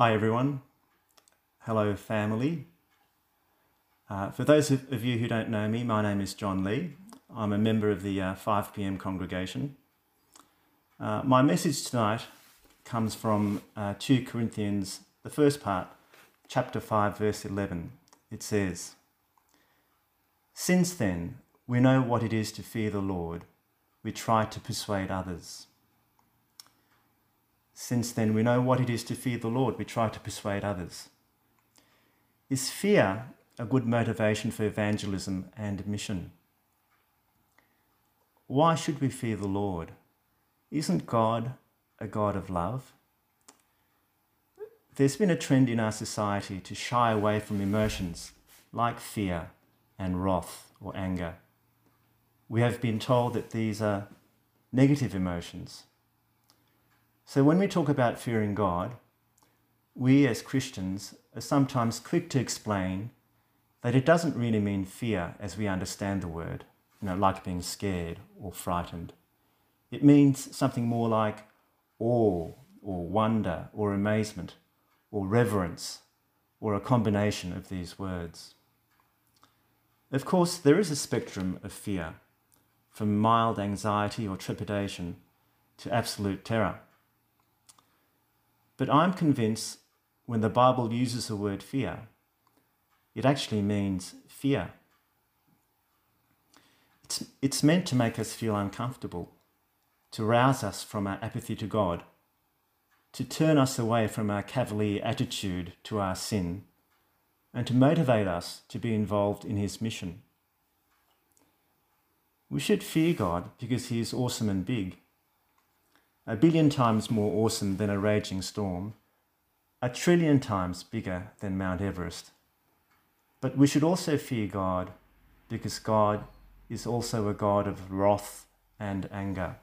Hi, everyone. Hello, family. Uh, for those of, you who don't know me, my name is John Lee. I'm a member of the uh, 5 pm congregation. Uh, my message tonight comes from uh, 2 Corinthians, the first part, chapter 5, verse 11. It says, Since then we know what it is to fear the Lord, we try to persuade others. Since then we know what it is to fear the Lord, we try to persuade others. Is fear a good motivation for evangelism and mission? Why should we fear the Lord? Isn't God a God of love? There's been a trend in our society to shy away from emotions like fear and wrath or anger. We have been told that these are negative emotions. So when we talk about fearing God, we as Christians are sometimes quick to explain that it doesn't really mean fear as we understand the word, you know, like being scared or frightened. It means something more like awe or wonder or amazement or reverence or a combination of these words. Of course, there is a spectrum of fear, from mild anxiety or trepidation to absolute terror. But I'm convinced when the Bible uses the word fear, it actually means fear. It's, it's meant to make us feel uncomfortable, to rouse us from our apathy to God, to turn us away from our cavalier attitude to our sin, and to motivate us to be involved in His mission. We should fear God because He is awesome and big, a billion times more awesome than a raging storm, a trillion times bigger than Mount Everest. But we should also fear God because God is also a God of wrath and anger.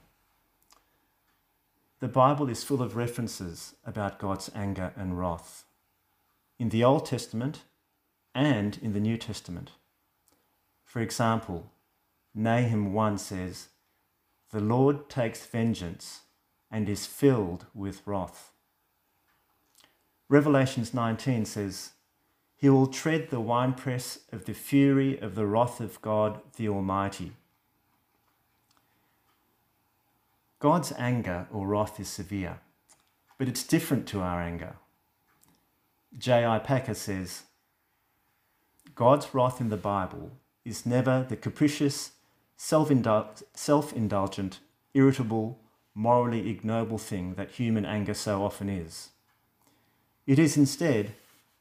The Bible is full of references about God's anger and wrath in the Old Testament and in the New Testament. For example, Nahum 1 says, The Lord takes vengeance and is filled with wrath. Revelations 19 says, He will tread the winepress of the fury of the wrath of God the Almighty. God's anger or wrath is severe, but it's different to our anger. J.I. Packer says, God's wrath in the Bible is never the capricious, self indulgent, irritable, morally ignoble thing that human anger so often is. It is instead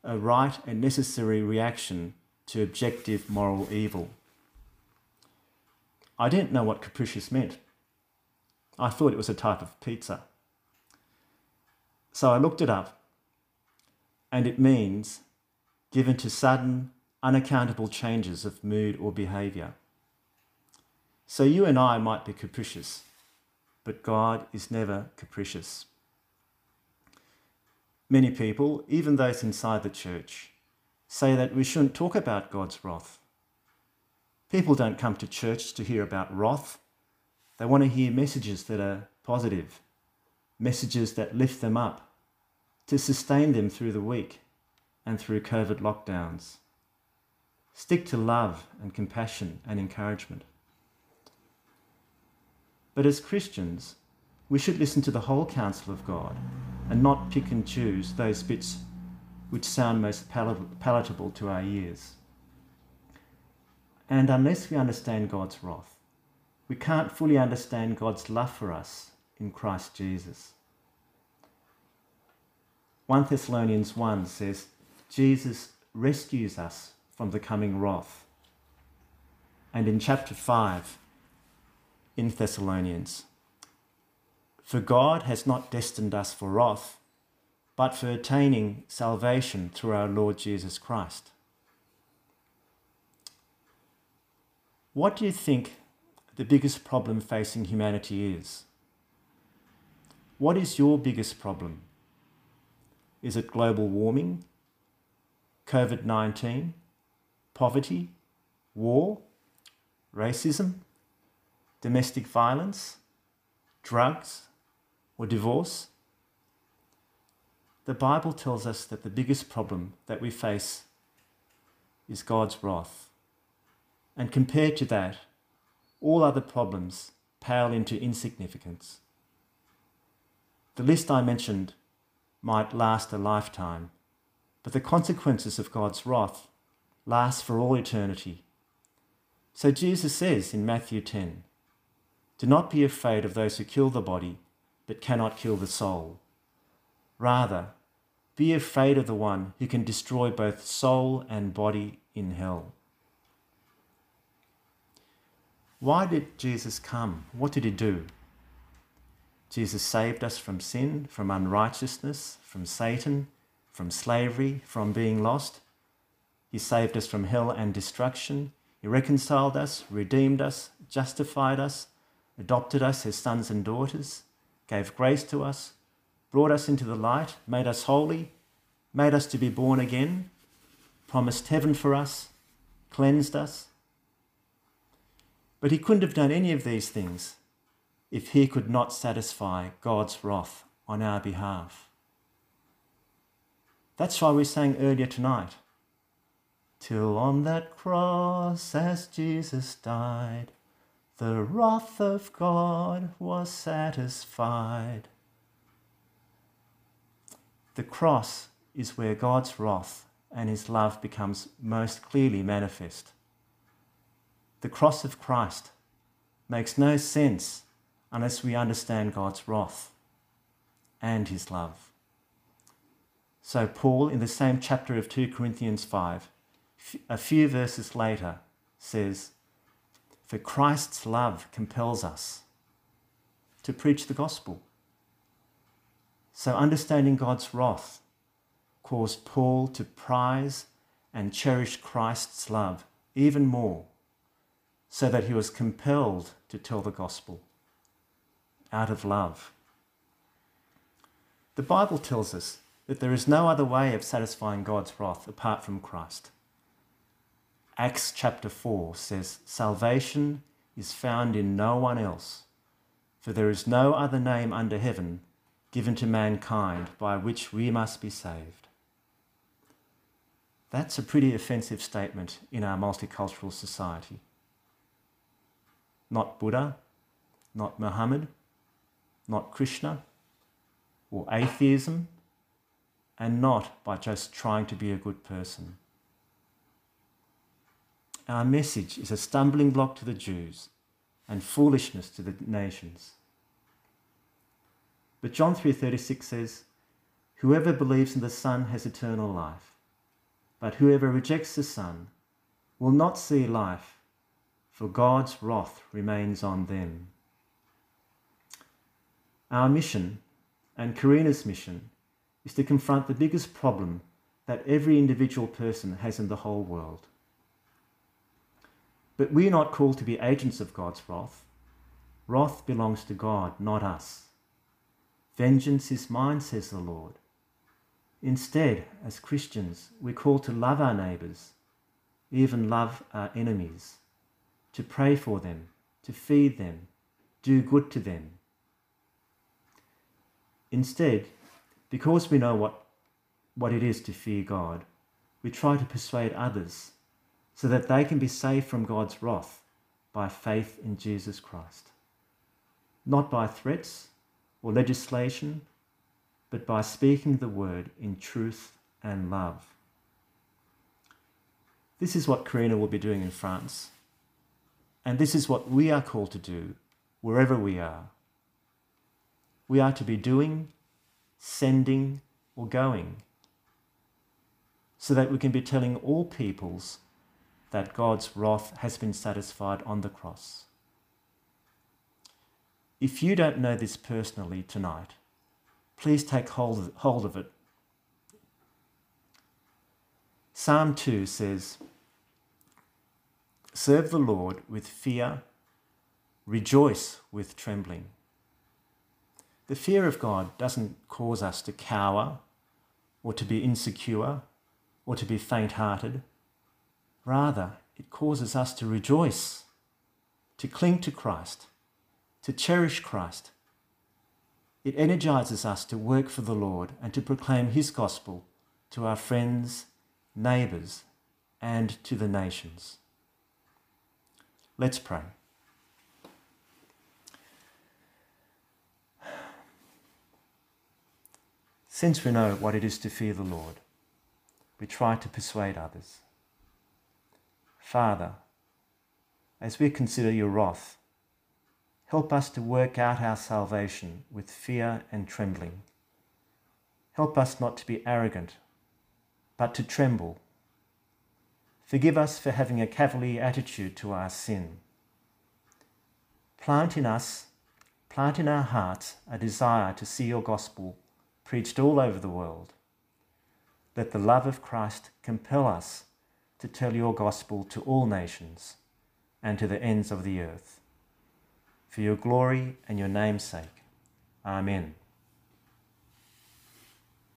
a right and necessary reaction to objective moral evil. I didn't know what capricious meant. I thought it was a type of pizza. So I looked it up, and it means given to sudden, unaccountable changes of mood or behaviour. So you and I might be capricious, but God is never capricious. Many people, even those inside the church, say that we shouldn't talk about God's wrath. People don't come to church to hear about wrath. They want to hear messages that are positive, messages that lift them up, to sustain them through the week and through COVID lockdowns. Stick to love and compassion and encouragement. But as Christians, we should listen to the whole counsel of God and not pick and choose those bits which sound most palatable to our ears. And unless we understand God's wrath, we can't fully understand God's love for us in Christ Jesus. 1 Thessalonians 1 says, Jesus rescues us from the coming wrath. And in chapter 5, in Thessalonians, for God has not destined us for wrath, but for attaining salvation through our Lord Jesus Christ. What do you think the biggest problem facing humanity is? What is your biggest problem? Is it global warming, COVID 19, poverty, war, racism, domestic violence, drugs, or divorce? the Bible tells us that the biggest problem that we face is God's wrath. And compared to that, all other problems pale into insignificance. The list I mentioned might last a lifetime, but the consequences of God's wrath last for all eternity. So Jesus says in Matthew 10 Do not be afraid of those who kill the body, but cannot kill the soul. Rather, be afraid of the one who can destroy both soul and body in hell. Why did Jesus come? What did he do? Jesus saved us from sin, from unrighteousness, from Satan, from slavery, from being lost. He saved us from hell and destruction. He reconciled us, redeemed us, justified us, adopted us as sons and daughters, gave grace to us, brought us into the light, made us holy, made us to be born again, promised heaven for us, cleansed us. But he couldn't have done any of these things if he could not satisfy God's wrath on our behalf. That's why we sang earlier tonight. Till on that cross, as Jesus died, the wrath of God was satisfied. The cross is where God's wrath and his love becomes most clearly manifest. The cross of Christ makes no sense unless we understand God's wrath and his love. So, Paul, in the same chapter of 2 Corinthians 5, a few verses later, says, For Christ's love compels us to preach the gospel. So, understanding God's wrath caused Paul to prize and cherish Christ's love even more, so that he was compelled to tell the gospel out of love. The Bible tells us that there is no other way of satisfying God's wrath apart from Christ. Acts chapter 4 says, Salvation is found in no one else, for there is no other name under heaven given to mankind by which we must be saved. That's a pretty offensive statement in our multicultural society. Not Buddha, not Muhammad, not Krishna or atheism, and not by just trying to be a good person. Our message is a stumbling block to the Jews and foolishness to the nations. But John 3:36 says, "Whoever believes in the Son has eternal life, but whoever rejects the Son will not see life, for God's wrath remains on them." Our mission and Karina's mission is to confront the biggest problem that every individual person has in the whole world. But we are not called to be agents of God's wrath. Wrath belongs to God, not us. Vengeance is mine, says the Lord. Instead, as Christians, we're called to love our neighbours, even love our enemies, to pray for them, to feed them, do good to them. Instead, because we know what, what it is to fear God, we try to persuade others so that they can be saved from God's wrath by faith in Jesus Christ. Not by threats, or legislation, but by speaking the word in truth and love. This is what Karina will be doing in France. And this is what we are called to do wherever we are. We are to be doing, sending, or going, so that we can be telling all peoples that God's wrath has been satisfied on the cross. If you don't know this personally tonight, please take hold of it. Psalm 2 says, Serve the Lord with fear, rejoice with trembling. The fear of God doesn't cause us to cower or to be insecure or to be faint hearted. Rather, it causes us to rejoice, to cling to Christ to cherish Christ, It energizes us to work for the Lord and to proclaim His gospel to our friends, neighbours, and to the nations. Let's pray. Since we know what it is to fear the Lord, we try to persuade others. Father, as we consider your wrath, help us to work out our salvation with fear and trembling. Help us not to be arrogant, but to tremble. Forgive us for having a cavalier attitude to our sin. Plant in us, plant in our hearts a desire to see your gospel preached all over the world. Let the love of Christ compel us to tell your gospel to all nations and to the ends of the earth. For your glory and your name's sake. Amen.